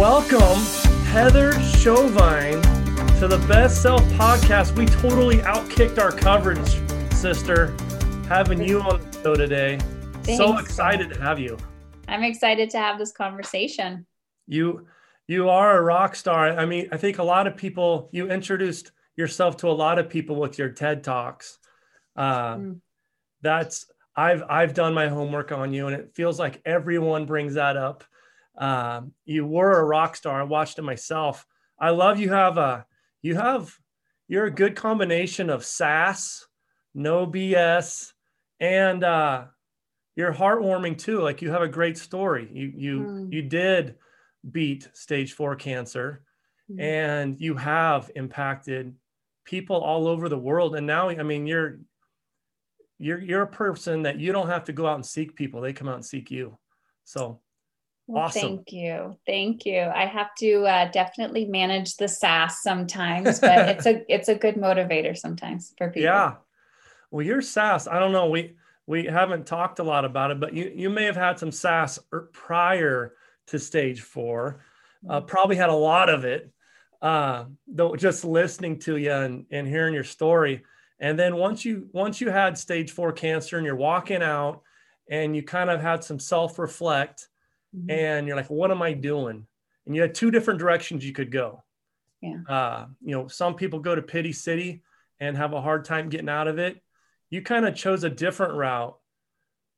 Welcome, Heather Chauvin, to the Best Self Podcast. We totally outkicked our coverage, sister. Having you on the show today. So excited to have you. I'm excited to have this conversation. You you are a rock star. I mean, I think a lot of people you introduced yourself to a lot of people with your TED talks. Uh, Mm. That's I've I've done my homework on you, and it feels like everyone brings that up. Um, you were a rock star. I watched it myself. I love you have a you have you're a good combination of sass, no BS, and uh, you're heartwarming too. Like you have a great story. You you Mm. you did beat stage four cancer, Mm. and you have impacted people all over the world. And now, I mean, you're you're you're a person that you don't have to go out and seek people; they come out and seek you. So awesome. Thank you. Thank you. I have to uh, definitely manage the sass sometimes, but it's a it's a good motivator sometimes for people. yeah, well, your sass. I don't know. We we haven't talked a lot about it, but you you may have had some sass er- prior to stage four. Uh, probably had a lot of it. Uh, though just listening to you and, and hearing your story, and then once you once you had stage four cancer and you're walking out, and you kind of had some self Mhm. and you're like, what am I doing? And you had two different directions you could go. Yeah. Uh, you know, some people go to Pity City and have a hard time getting out of it. You kind of chose a different route.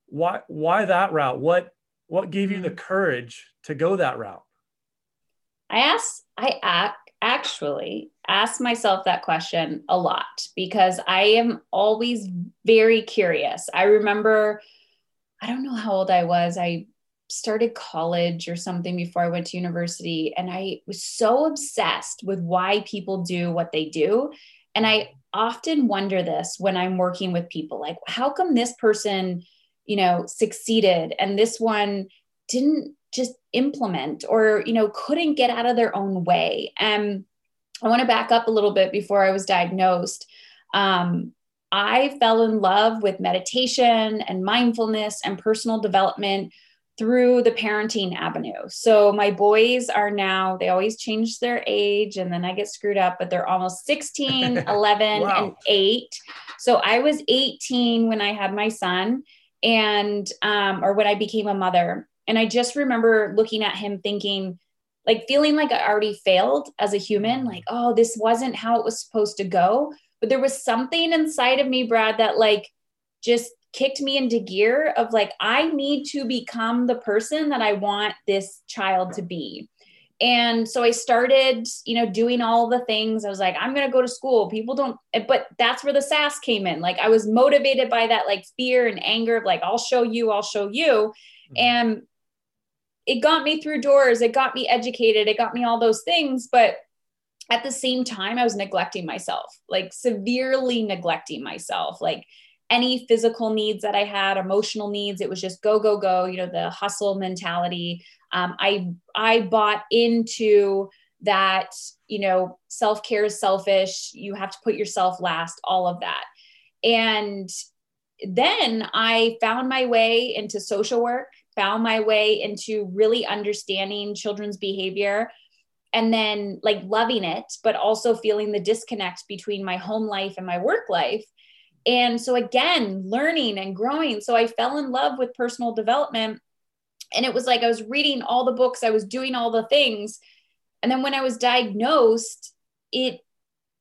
Why why that route? What what gave you the Mhm. courage to go that route? I ask, I ac- actually ask myself that question a lot because I am always very curious. I remember, I don't know how old I was. I started college or something before I went to university, and I was so obsessed with why people do what they do. And I often wonder this when I'm working with people like, how come this person, you know, succeeded and this one didn't just implement or you know couldn't get out of their own way and i want to back up a little bit before i was diagnosed um, i fell in love with meditation and mindfulness and personal development through the parenting avenue so my boys are now they always change their age and then i get screwed up but they're almost 16 11 Wow. and 8 so i was 18 when i had my son and um, or when i became a mother and I just remember looking at him thinking, like feeling like I already failed as a human, like, oh, this wasn't how it was supposed to go. But there was something inside of me, Brad, that like just kicked me into gear of like, I need to become the person that I want this child to be. And so I started, you know, doing all the things. I was like, I'm going to go to school. People don't, but that's where the sass came in. Like I was motivated by that like fear and anger of like, I'll show you, I'll show you. Mm-hmm. And it got me through doors it got me educated it got me all those things but at the same time i was neglecting myself like severely neglecting myself like any physical needs that i had emotional needs it was just go go go you know the hustle mentality. Um, i i bought into that you know self-care is selfish you have to put yourself last all of that. And then i found my way into social work found my way into really understanding children's behavior and then like loving it but also feeling the disconnect between my home life and my work life and so again learning and growing so i fell in love with personal development and it was like i was reading all the books i was doing all the things and then when i was diagnosed it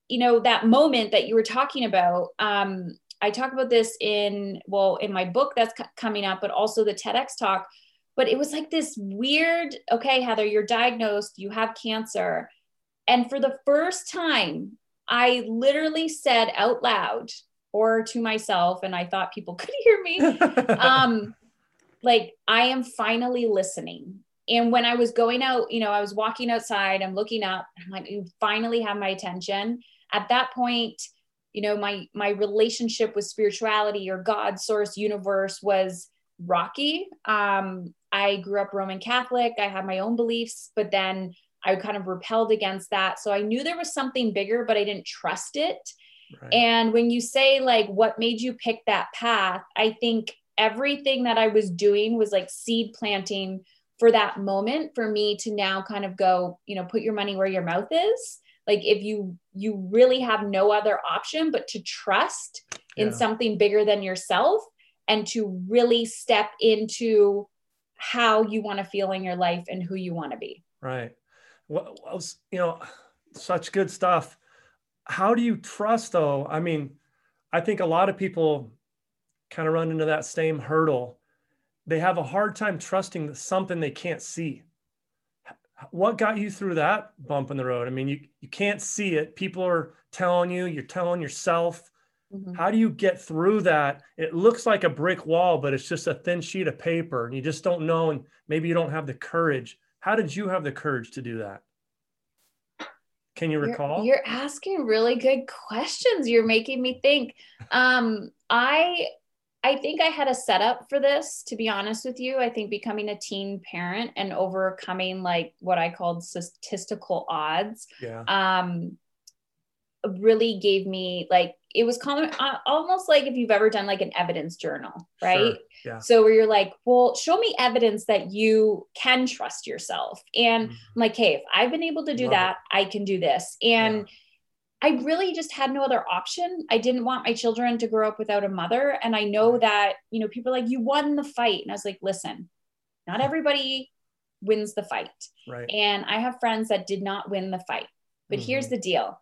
you know that moment that you were talking about um I talk about this in well in my book that's c- coming up, but also the TEDx talk. But it was like this weird. Okay, Heather, you're diagnosed. You have cancer, and for the first time, I literally said out loud or to myself, and I thought people could hear me. um, like I am finally listening. And when I was going out, you know, I was walking outside. I'm looking up. I'm like, you finally have my attention. At that point you know my my relationship with spirituality or god source universe was rocky um i grew up roman catholic i had my own beliefs but then i kind of repelled against that so i knew there was something bigger but i didn't trust it Right. and when you say like what made you pick that path i think everything that i was doing was like seed planting for that moment for me to now kind of go, you know, put your money where your mouth is. Like if you you really have no other option but to trust yeah. in something bigger than yourself and to really step into how you want to feel in your life and who you want to be. Right. Well, you know, such good stuff. How do you trust though? I mean, I think a lot of people kind of run into that same hurdle. They have a hard time trusting something they can't see. What got you through that bump in the road? I mean, you, you can't see it. People are telling you, you're telling yourself. Mm-hmm. How do you get through that? It looks like a brick wall, but it's just a thin sheet of paper and you just don't know. And maybe you don't have the courage. How did you have the courage to do that? Can you recall? You're, you're asking really good questions. You're making me think. Um, I I think I had a setup for this, to be honest with you. I think becoming a teen parent and overcoming like what I called statistical odds yeah. um, really gave me like it was common, uh, almost like if you've ever done like an evidence journal, right? Sure. Yeah. So where you're like, well, show me evidence that you can trust yourself. And mm-hmm. I'm like, hey, if I've been able to do Love that, it. I can do this. And yeah. I really just had no other option. I didn't want my children to grow up without a mother. And I know that, you know, people are like, you won the fight. And I was like, listen, not everybody wins the fight. Right. And I have friends that did not win the fight. But mm-hmm. here's the deal.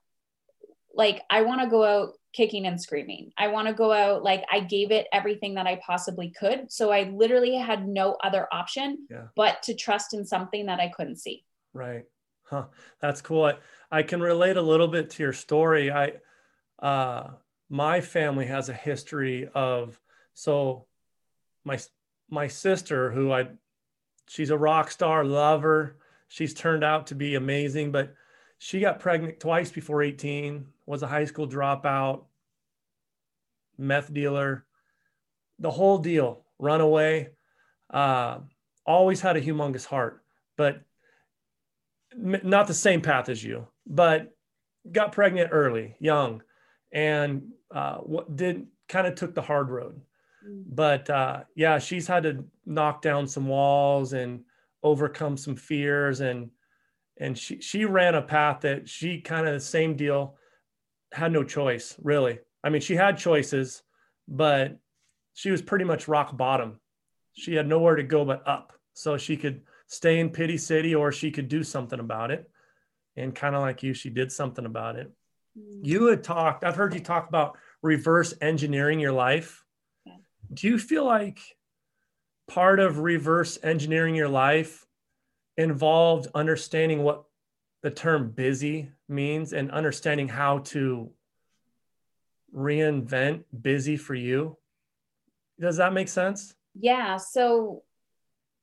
Like, I want to go out kicking and screaming. I want to go out like I gave it everything that I possibly could. So I literally had no other option yeah. but to trust in something that I couldn't see. Right. Huh. That's cool. I, I can relate a little bit to your story. I uh my family has a history of so my my sister who I she's a rock star, lover. She's turned out to be amazing, but she got pregnant twice before 18 was a high school dropout, meth dealer, the whole deal, runaway. Uh, always had a humongous heart, but not the same path as you, but got pregnant early, young, and uh, what did kind of took the hard road. Mm. But uh, yeah, she's had to knock down some walls and overcome some fears and and she she ran a path that she kind of the same deal had no choice, really. I mean, she had choices, but she was pretty much rock bottom. She had nowhere to go but up. So she could stay in pity city or she could do something about it. And kind of like you, she did something about it. Mm. You had talked, I've heard you talk about reverse engineering your life. Do you feel like part of reverse engineering your life involved understanding what the term busy means and understanding how to reinvent busy for you. Does that make sense? Yeah. So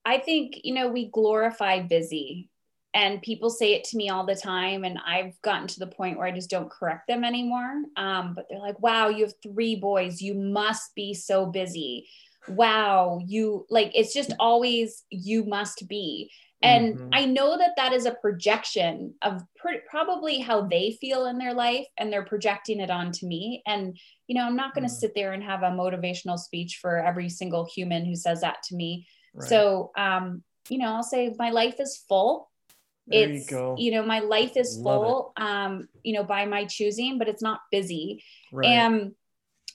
I think, you know, we glorify busy and people say it to me all the time. And I've gotten to the point where I just don't correct them anymore. Um, but they're like, wow, you have three boys. You must be so busy. Wow. You like, it's just always, you must be. And mm-hmm. I know that that is a projection of pr- probably how they feel in their life, and they're projecting it onto me. And, you know, I'm not going to mm-hmm. sit there and have a motivational speech for every single human who says that to me. Right. So, um, you know, I'll say my life is full. There it's, you, you, know, my life is Love full, it. um, you know, by my choosing, but it's not busy. Right. And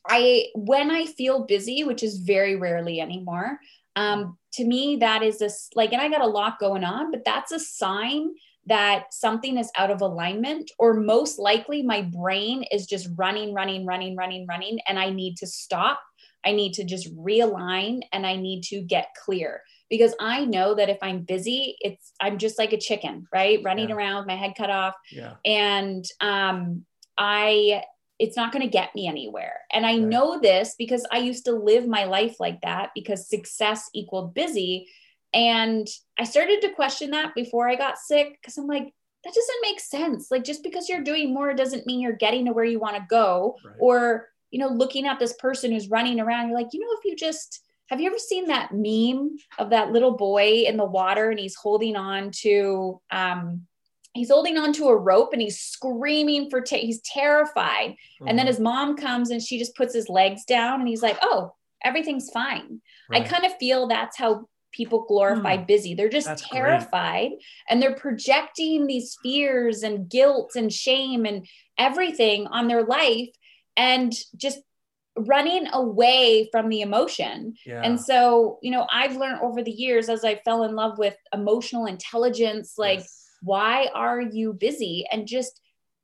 I, when I feel busy, which is very rarely anymore, um, to me that is this like and i got a lot going on but that's a sign that something is out of alignment or most likely my brain is just running running running running running and i need to stop i need to just realign and i need to get clear because i know that if i'm busy it's i'm just like a chicken right running yeah. around with my head cut off yeah. and um i it's not going to get me anywhere. And I right. know this because I used to live my life like that because success equaled busy. And I started to question that before I got sick because I'm like, that doesn't make sense. Like, just because you're doing more doesn't mean you're getting to where you want to go. Right. Or, you know, looking at this person who's running around, you're like, you know, if you just, have you ever seen that meme of that little boy in the water and he's holding on to, um, he's holding onto a rope and he's screaming for t- he's terrified mm-hmm. and then mm-hmm. his mom comes and she just puts his legs down and he's like oh everything's fine right. i kind of feel that's how people glorify Hmm. busy. They're just That's great. terrified and they're projecting these fears and guilt and shame and everything on their life and just running away from the emotion. Yeah. And so, you know, I've learned over the years as I fell in love with emotional intelligence, like, Yes. Why are you busy? And just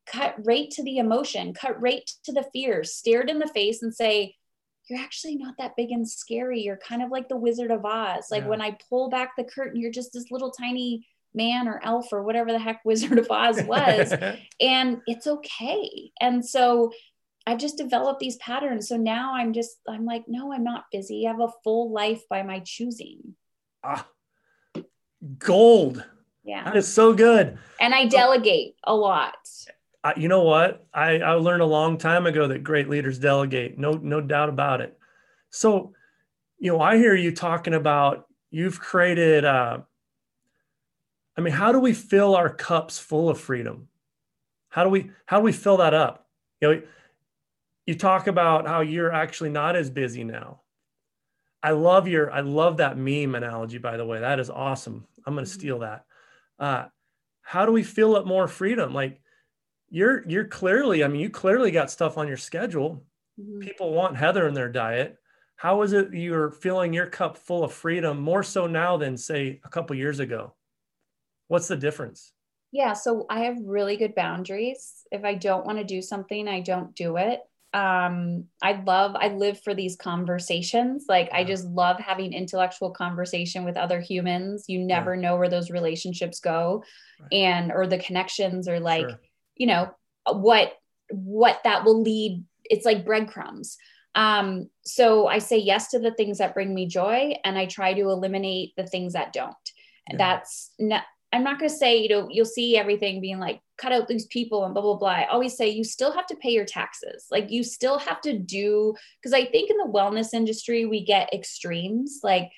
cut right to the emotion, cut right to the fear, stare it in the face and say, you're actually not that big and scary. You're kind of like the Wizard of Oz. Like Yeah. when I pull back the curtain, you're just this little tiny man or elf or whatever the heck Wizard of Oz was. and it's okay. And so I've just developed these patterns. So now I'm just, I'm like, no, I'm not busy. I have a full life by my choosing. ah, gold. Yeah. That is so good. And I delegate a lot. I, you know what? I, I learned a long time ago that great leaders delegate. No, no doubt about it. So, you know, I hear you talking about you've created. Uh, I mean, how do we fill our cups full of freedom? How do we how do we fill that up? You know, you talk about how you're actually not as busy now. I love your I love that meme analogy. By the way, that is awesome. I'm going to Mhm. steal that. Uh, how do we fill up more freedom? Like you're you're clearly i mean you clearly got stuff on your schedule Mhm. people want heather in their diet how is it you're filling your cup full of freedom more so now than say a couple years ago what's the difference Yeah. So I have really good boundaries. If I don't want to do something, I don't do it. Um, I love, I live for these conversations. Like I just love having intellectual conversation with other humans. You never know where those relationships go Right. and, or the connections or like, Sure. you know, what, what that will lead. It's like breadcrumbs. Um, so I say yes to the things that bring me joy and I try to eliminate the things that don't. Yeah. That's not, I'm not going to say, you know, you'll see everything being like, cut out these people and blah, blah, blah. I always say you still have to pay your taxes. Like you still have to do, because I think in the wellness industry, we get extremes like,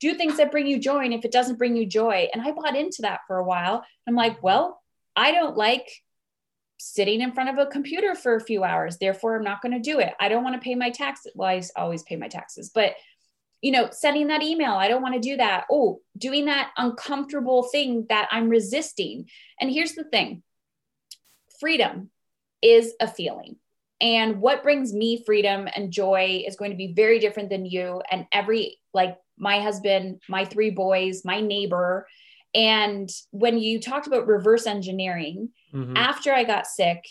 do things that bring you joy. And if it doesn't bring you joy, and I bought into that for a while, I'm like, well, I don't like sitting in front of a computer for a few hours. Therefore, I'm not going to do it. I don't want to pay my taxes. Well, I always pay my taxes, but you know, sending that email, I don't want to do that. Oh, doing that uncomfortable thing that I'm resisting. And here's the thing freedom is a feeling. And what brings me freedom and joy is going to be very different than you and every, like my husband, my three boys, my neighbor. And when you talked about reverse engineering, Mhm. after I got sick,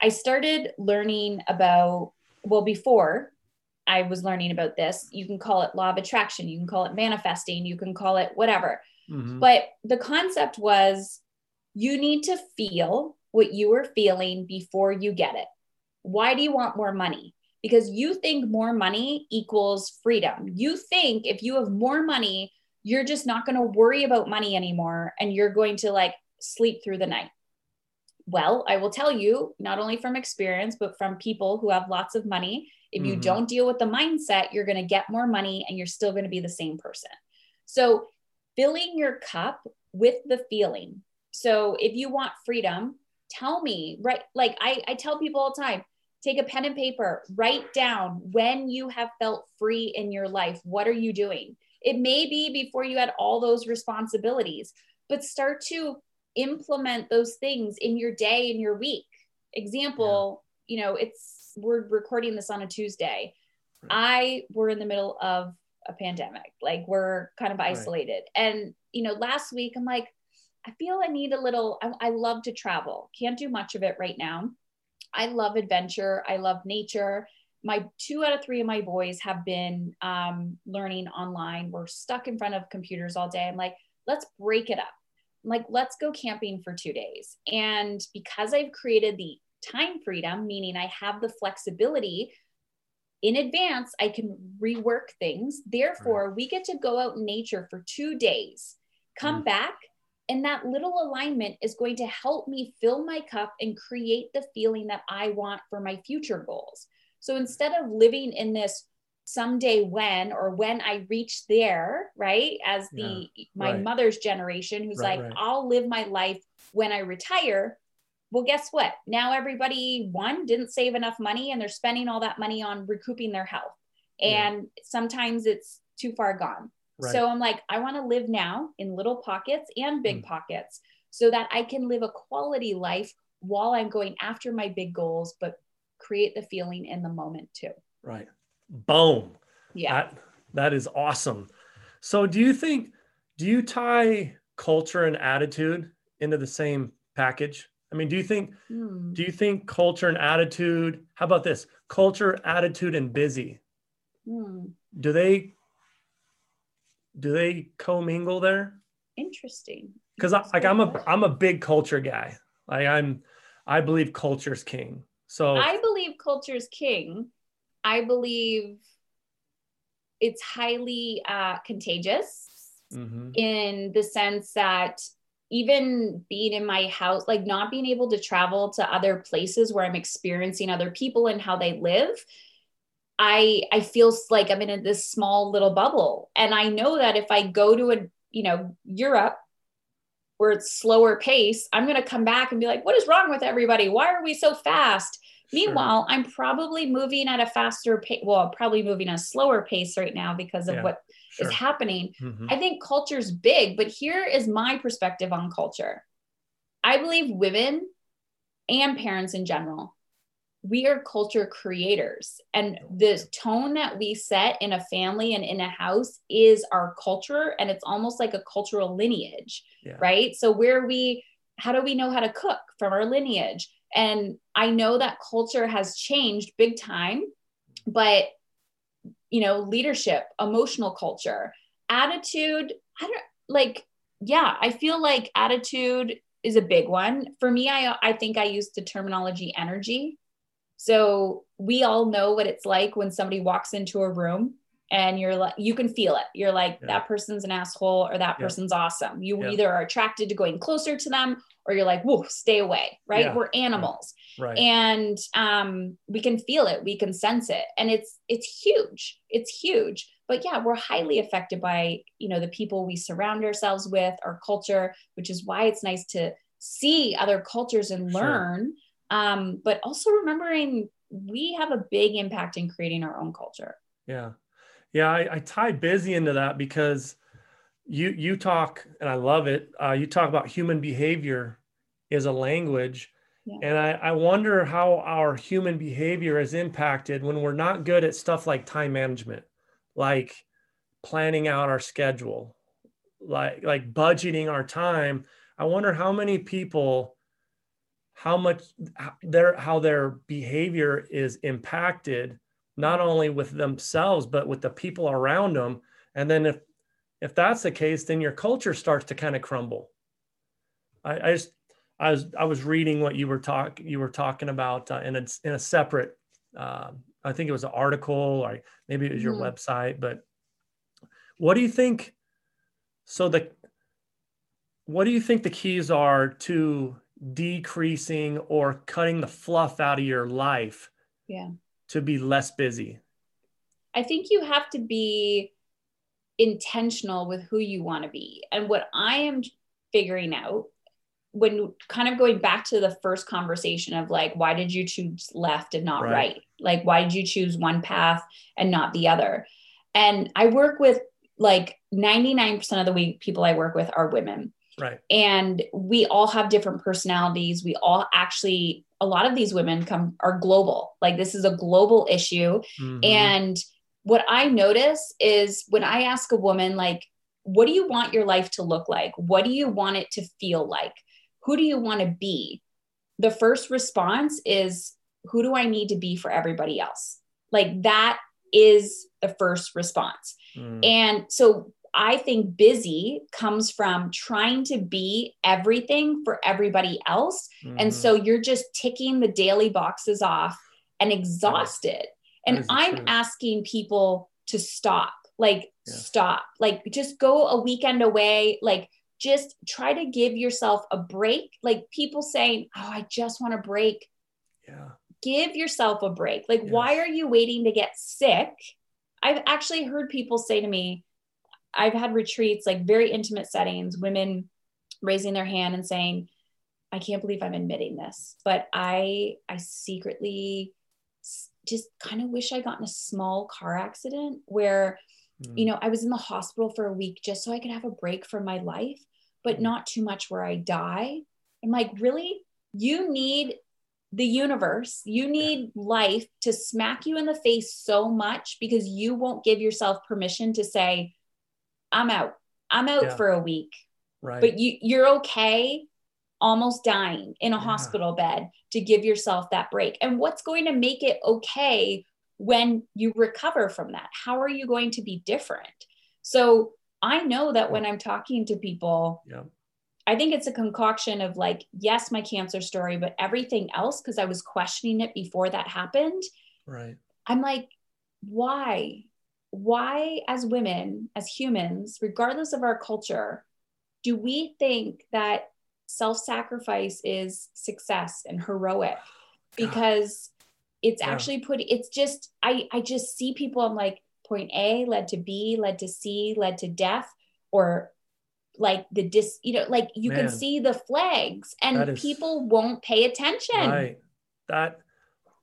I started learning about, well, before I was learning about this, you can call it law of attraction, you can call it manifesting, you can call it whatever. Mhm. But the concept was you need to feel what you are feeling before you get it. Why do you want more money? Because you think more money equals freedom. You think if you have more money, you're just not going to worry about money anymore and you're going to like sleep through the night. Well, I will tell you, not only from experience, but from people who have lots of money, if you Mhm. don't deal with the mindset, you're going to get more money and you're still going to be the same person. So, filling your cup with the feeling. So, if you want freedom, tell me, right? Like I, I tell people all the time take a pen and paper, write down when you have felt free in your life. What are you doing? It may be before you had all those responsibilities, but start to implement those things in your day in your week. Example you know it's we're recording this on a tuesday. Right. i we're in the middle of a pandemic like we're kind of Right. isolated. And you know last week i'm like i feel i need a little I, I love to travel. Can't do much of it right now. I love adventure. I love nature. My two out of three of my boys have been um, learning online. We're stuck in front of computers all day. I'm like let's break it up like let's go camping for two days. And because i've created the time freedom meaning i have the flexibility in advance i can rework things. Therefore we get to go out in nature for two days come Mm. back and that little alignment is going to help me fill my cup and create the feeling that i want for my future goals. So instead of living in this someday when or when I reach there, right? As the my right. mother's generation who's Right, like, right. I'll live my life when I retire. Well, guess what? Now everybody one didn't save enough money and they're spending all that money on recouping their health. Yeah. And sometimes it's too far gone. So I'm like, I want to live now in little pockets and big mm. pockets so that I can live a quality life while I'm going after my big goals, but create the feeling in the moment too. Right. Boom. Yeah. That, that is awesome. So do you think, do you tie culture and attitude into the same package? I mean, do you think, hmm. do you think culture and attitude, how about this? Culture, attitude, and busy. Hmm. Do they, do they commingle there? Interesting. Because like I'm a, I'm a big culture guy. Like I'm, I believe culture's king. So I believe culture's king. I believe it's highly uh, contagious mm-hmm. in the sense that even being in my house, like not being able to travel to other places where I'm experiencing other people and how they live, I I feel like I'm in this small little bubble. And I know that if I go to a, you know, Europe where it's slower pace, I'm going to come back and be like, what is wrong with everybody? Why are we so fast? Sure. Meanwhile, I'm probably moving at a faster pace. Well, probably moving at a slower pace right now because of yeah, what sure. is happening. Mm-hmm. I think culture's big, but here is my perspective on culture. I believe women and parents in general we are culture creators and the tone that we set in a family and in a house is our culture and it's almost like a cultural lineage yeah. right so where we how do we know how to cook from our lineage and i know that culture has changed big time but you know leadership emotional culture attitude i don't like yeah i feel like attitude is a big one for me i i think i use the terminology energy so we all know what it's like when somebody walks into a room and you're like, you can feel it. You're like, yeah. that person's an asshole or that person's awesome. You yeah. either are attracted to going closer to them or you're like, whoa, stay away, right? We're animals. Right. And um, we can feel it, we can sense it. And it's it's huge. It's huge. But yeah, we're highly affected by, you know, the people we surround ourselves with, our culture, which is why it's nice to see other cultures and learn. Sure um, but also remembering we have a big impact in creating our own culture. Yeah. Yeah. I, I tie busy into that because you, you talk, and I love it. Uh, you talk about human behavior is a language. Yeah. And I, I wonder how our human behavior is impacted when we're not good at stuff like time management, like planning out our schedule, like like budgeting our time. I wonder how many people how much their how their behavior is impacted not only with themselves but with the people around them and then if if that's the case then your culture starts to kind of crumble. I, I, just i was i was reading what you were talk you were talking about uh, in a in a separate uh, i think it was an article or maybe it was your mm-hmm. website but what do you think so the what do you think the keys are to decreasing or cutting the fluff out of your life yeah. to be less busy? I think you have to be intentional with who you want to be and what i am figuring out when kind of going back to the first conversation of like why did you choose left and not right, right? like why did you choose one path and not the other and i work with like 99% of the people i work with are women Right. And we all have different personalities. We all actually, a lot of these women come are global. Like this is a global issue. Mm-hmm. And what I notice is when I ask a woman, like, what do you want your life to look like? What do you want it to feel like? Who do you want to be? The first response is, who do I need to be for everybody else? Like that is the first response. Mm. And so I think busy comes from trying to be everything for everybody else. Mm-hmm. And so you're just ticking the daily boxes off and exhausted. And I'm truth. asking people to stop, like, yeah. stop, like, just go a weekend away, like, just try to give yourself a break. Like, people saying, Oh, I just want a break. Yeah. Give yourself a break. Like, yes. why are you waiting to get sick? I've actually heard people say to me, I've had retreats, like very intimate settings, women raising their hand and saying, I can't believe I'm admitting this, but I I secretly just kind of wish I got in a small car accident where mm. you know, I was in the hospital for a week just so I could have a break from my life, but mm. not too much where I die. I'm like, really? You need the universe, you need life to smack you in the face so much because you won't give yourself permission to say, I'm out. I'm out yeah. for a week. Right. But you you're okay almost dying in a yeah. hospital bed to give yourself that break. And what's going to make it okay when you recover from that? How are you going to be different? So I know that when I'm talking to people, yeah. I think it's a concoction of like, yes, my cancer story, but everything else, because I was questioning it before that happened. Right. I'm like, why? Why, as women, as humans, regardless of our culture, do we think that self sacrifice is success and heroic? Because it's yeah. actually put, it's just, I, I just see people, I'm like, point A led to B, led to C, led to death, or like the dis you know like you Man, can see the flags and is, people won't pay attention. Right. That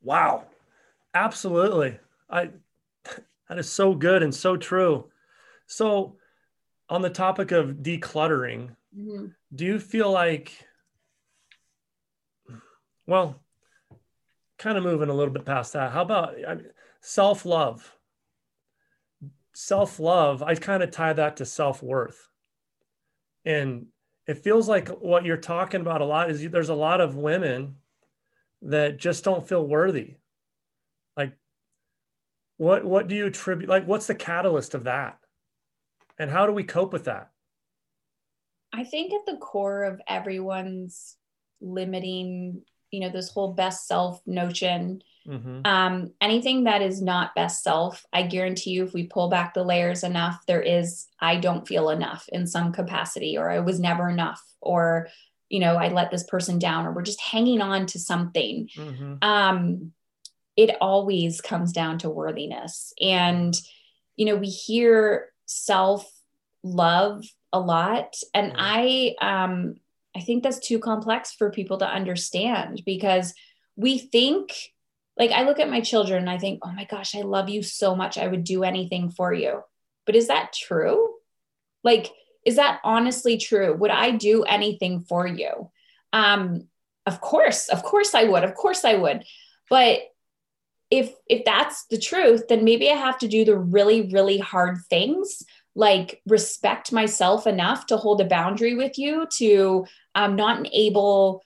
wow. Absolutely. I that is so good and so true. So on the topic of decluttering mm-hmm. do you feel like well kind of moving a little bit past that. How about I mean, self-love. Self-love i kind of tie that to self-worth. And it feels like what you're talking about a lot is there's a lot of women that just don't feel worthy. Like what what do you attribute like what's the catalyst of that? And how do we cope with that i think at the core of everyone's limiting you know this whole best self notion Mm-hmm. Um, anything that is not best self, I guarantee you, if we pull back the layers enough, there is, I don't feel enough in some capacity, or I was never enough, or, you know, I let this person down, or we're just hanging on to something. Mm-hmm. Um, it always comes down to worthiness. And, you know, we hear self love a lot. And I, um, I think that's too complex for people to understand because we think like I look at my children and I think, oh my gosh, I love you so much. I would do anything for you. But is that true? Like, is that honestly true? Would I do anything for you? Um, of course, of course I would. Of course I would. But if if that's the truth, then maybe I have to do the really, really hard things like respect myself enough to hold a boundary with you to um, not enable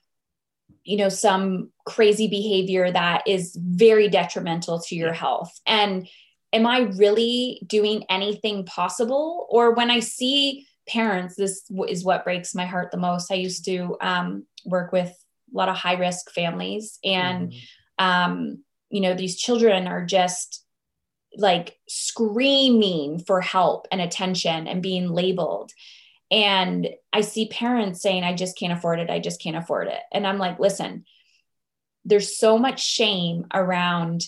you know some crazy behavior that is very detrimental to your health. And am i really doing anything possible? Or when i see parents this is what breaks my heart the most. I used to um, work with a lot of high risk families and mm-hmm. um, you know these children are just like screaming for help and attention and being labeled. And I see parents saying, I just can't afford it. I just can't afford it. And I'm like, listen, there's so much shame around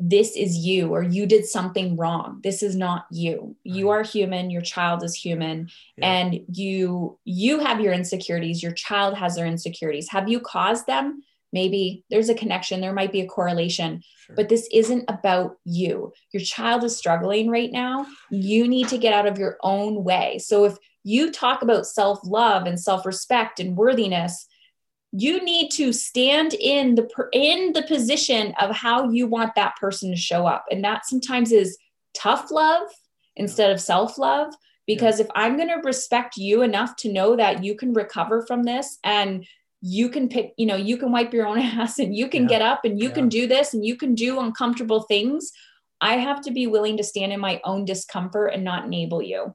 this is you or you did something wrong. This is not you. You are human. Your child is human. Yeah. and you you have your insecurities. Your child has their insecurities. Have you caused them maybe there's a connection there might be a correlation sure. but this isn't about you. Your child is struggling right now. You need to get out of your own way. So if you talk about self-love and self-respect and worthiness you need to stand in the in the position of how you want that person to show up. And that sometimes is tough love instead of self-love because yeah. if i'm going to respect you enough to know that you can recover from this and you can pick, you know, you can wipe your own ass and you can yeah. get up and you yeah. can do this and you can do uncomfortable things. I have to be willing to stand in my own discomfort and not enable you.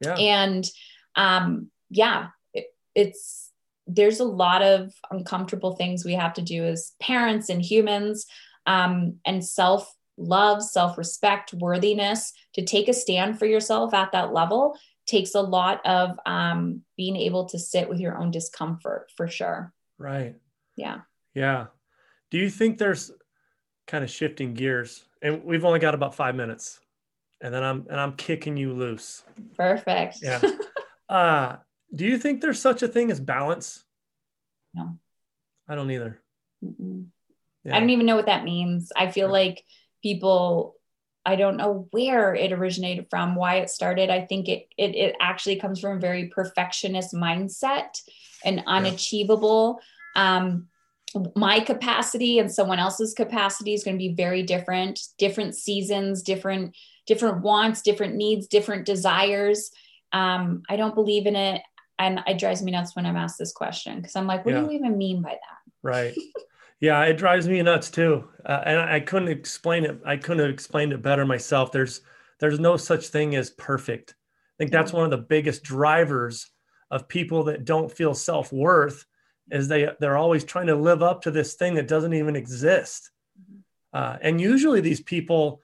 Yeah. And um, yeah, it, it's there's a lot of uncomfortable things we have to do as parents and humans um, and self love, self respect, worthiness to take a stand for yourself at that level takes a lot of um, being able to sit with your own discomfort for sure. Right. Yeah. Yeah. Do you think there's kind of shifting gears? And we've only got about five minutes, and then I'm and I'm kicking you loose. Perfect. Yeah. uh, do you think there's such a thing as balance? No. I don't either. Yeah. I don't even know what that means. I feel like people I don't know where it originated from, why it started. I think it it, it actually comes from a very perfectionist mindset and unachievable. Yeah. Um, my capacity and someone else's capacity is going to be very different. Different seasons, different different wants, different needs, different desires. Um, I don't believe in it, and it drives me nuts when I'm asked this question because I'm like, what yeah. do you even mean by that? Right. Yeah, it drives me nuts too, uh, and I couldn't explain it. I couldn't have explained it better myself. There's there's no such thing as perfect. I think that's one of the biggest drivers of people that don't feel self worth is they they're always trying to live up to this thing that doesn't even exist. Mm-hmm. Uh, and usually these people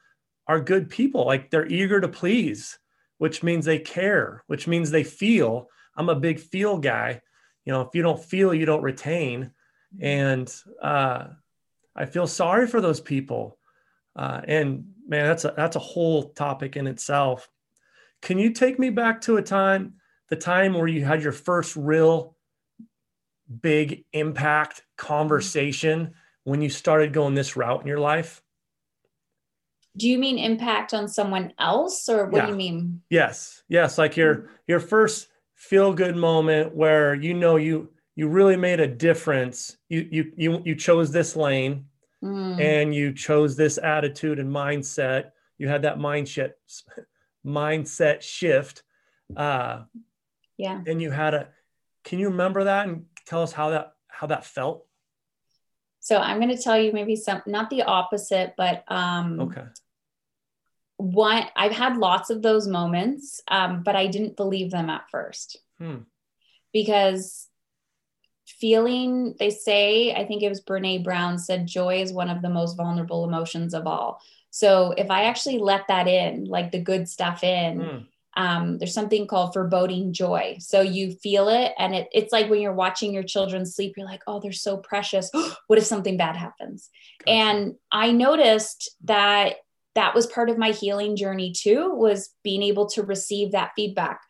are good people, like they're eager to please, which means they care, which means they feel. I'm a big feel guy. You know, if you don't feel, you don't retain and uh, I feel sorry for those people. Uh, and man, that's a that's a whole topic in itself. Can you take me back to a time, the time where you had your first real big impact conversation when you started going this route in your life? Do you mean impact on someone else or what yeah. do you mean? Yes. Yes, like your your first feel good moment where you know you you really made a difference. You you you you chose this lane mm. and you chose this attitude and mindset. You had that mindset mindset shift. Uh, yeah. And you had a. Can you remember that and tell us how that how that felt? So I'm going to tell you maybe some not the opposite, but um, okay. One, I've had lots of those moments, um, but I didn't believe them at first hmm. because feeling they say i think it was Brené Brown said joy is one of the most vulnerable emotions of all. So if i actually let that in like the good stuff in mm. um, there's something called foreboding joy. So you feel it and it, it's like when you're watching your children sleep you're like oh they're so precious. What if something bad happens? Gotcha. and i noticed that that was part of my healing journey too was being able to receive that feedback.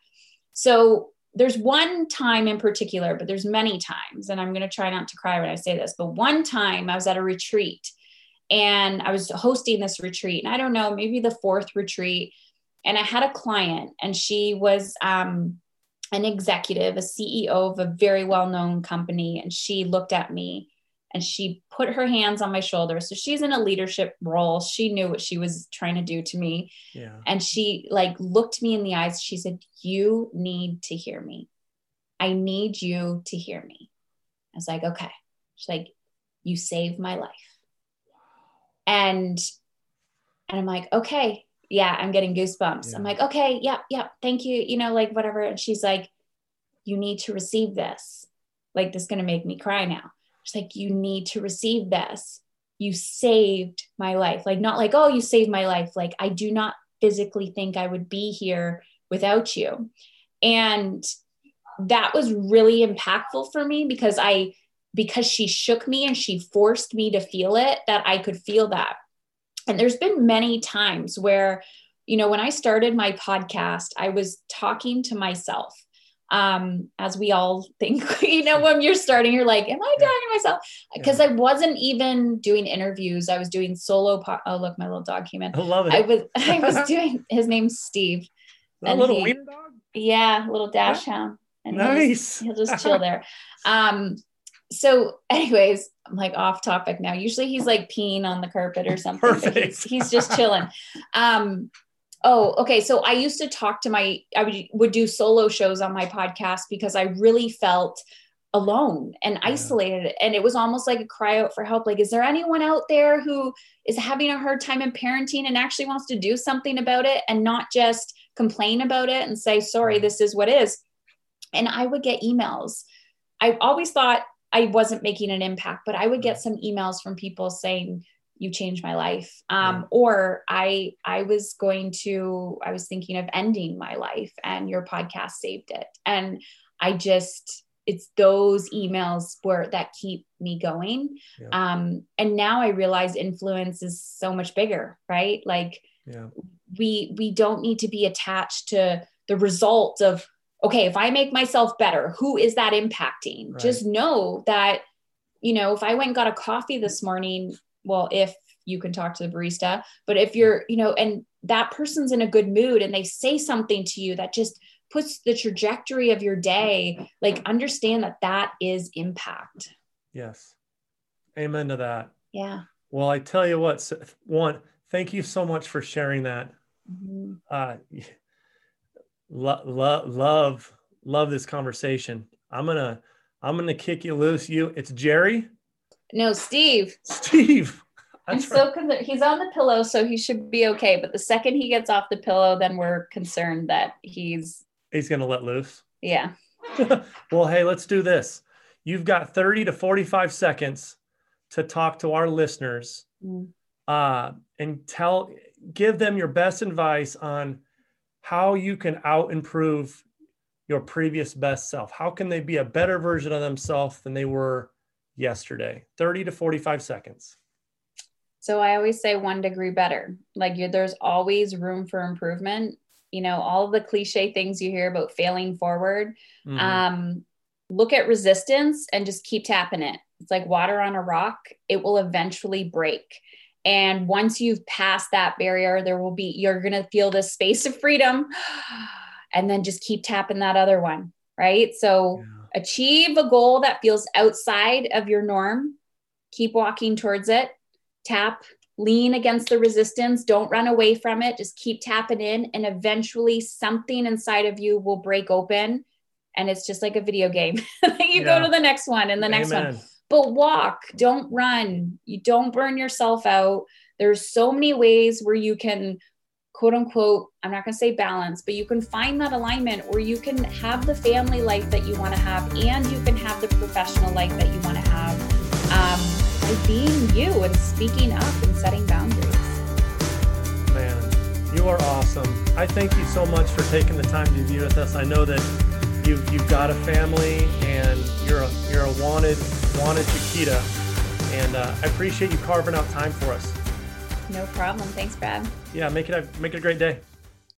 So there's one time in particular, but there's many times, and I'm going to try not to cry when I say this, but one time I was at a retreat and I was hosting this retreat, and I don't know, maybe the fourth retreat. And I had a client, and she was um, an executive, a CEO of a very well known company. And she looked at me and she put her hands on my shoulder. So she's in a leadership role. She knew what she was trying to do to me. Yeah. And she like looked me in the eyes. She said, You need to hear me. I need you to hear me. I was like, Okay. She's like, You saved my life. And and I'm like, okay, yeah, I'm getting goosebumps. Yeah. I'm like, okay, yeah, yeah, thank you. You know, like whatever. And she's like, you need to receive this. Like this is gonna make me cry now. Like, you need to receive this. You saved my life. Like, not like, oh, you saved my life. Like, I do not physically think I would be here without you. And that was really impactful for me because I, because she shook me and she forced me to feel it, that I could feel that. And there's been many times where, you know, when I started my podcast, I was talking to myself um, as we all think, you know, when you're starting, you're like, am I to myself? Because yeah. I wasn't even doing interviews. I was doing solo. Po- oh, look, my little dog came in. I love it. I was, I was doing, his name's Steve. A little he, wiener dog? Yeah, little dash yeah. hound. And nice. He'll just, he'll just chill there. Um, so anyways, I'm like off topic now. Usually he's like peeing on the carpet or something. Perfect. He's, he's just chilling. Um, Oh, okay. So I used to talk to my, I would, would do solo shows on my podcast because I really felt alone and yeah. isolated. And it was almost like a cry out for help. Like, is there anyone out there who is having a hard time in parenting and actually wants to do something about it and not just complain about it and say, sorry, this is what is. And I would get emails. I always thought I wasn't making an impact, but I would get some emails from people saying, you changed my life um, or i i was going to i was thinking of ending my life and your podcast saved it and i just it's those emails where that keep me going yeah. um, and now i realize influence is so much bigger right like yeah. we we don't need to be attached to the result of okay if i make myself better who is that impacting right. just know that you know if i went and got a coffee this morning well, if you can talk to the barista. But if you're, you know, and that person's in a good mood and they say something to you that just puts the trajectory of your day, like understand that that is impact. Yes. Amen to that. Yeah. Well, I tell you what, one, thank you so much for sharing that. Mm-hmm. Uh, lo- lo- love, love this conversation. I'm gonna, I'm gonna kick you loose. You, it's Jerry. No, Steve. Steve. I'm so concerned. He's on the pillow, so he should be okay. But the second he gets off the pillow, then we're concerned that he's he's gonna let loose. Yeah. well, hey, let's do this. You've got 30 to 45 seconds to talk to our listeners mm. uh, and tell, give them your best advice on how you can out improve your previous best self. How can they be a better version of themselves than they were yesterday? 30 to 45 seconds. So I always say one degree better. Like there's always room for improvement. You know, all the cliche things you hear about failing forward. Mm-hmm. Um, look at resistance and just keep tapping it. It's like water on a rock, it will eventually break. And once you've passed that barrier, there will be, you're going to feel this space of freedom. And then just keep tapping that other one. Right. So yeah. Achieve a goal that feels outside of your norm. Keep walking towards it. Tap, lean against the resistance. Don't run away from it. Just keep tapping in. And eventually something inside of you will break open and it's just like a video game. you yeah. go to the next one and the next one. But walk, don't run. You don't burn yourself out. There's so many ways where you can quote unquote, I'm not going to say balance, but you can find that alignment where you can have the family life that you want to have and you can have the professional life that you want to have um, by being you and speaking up and setting boundaries. Man, you are awesome. I thank you so much for taking the time to be with us. I know that you've you've got a family and you're a you're a wanted wanted Chiquita, and uh, I appreciate you carving out time for us. No problem. Thanks, Brad. Yeah, make it a make it a great day.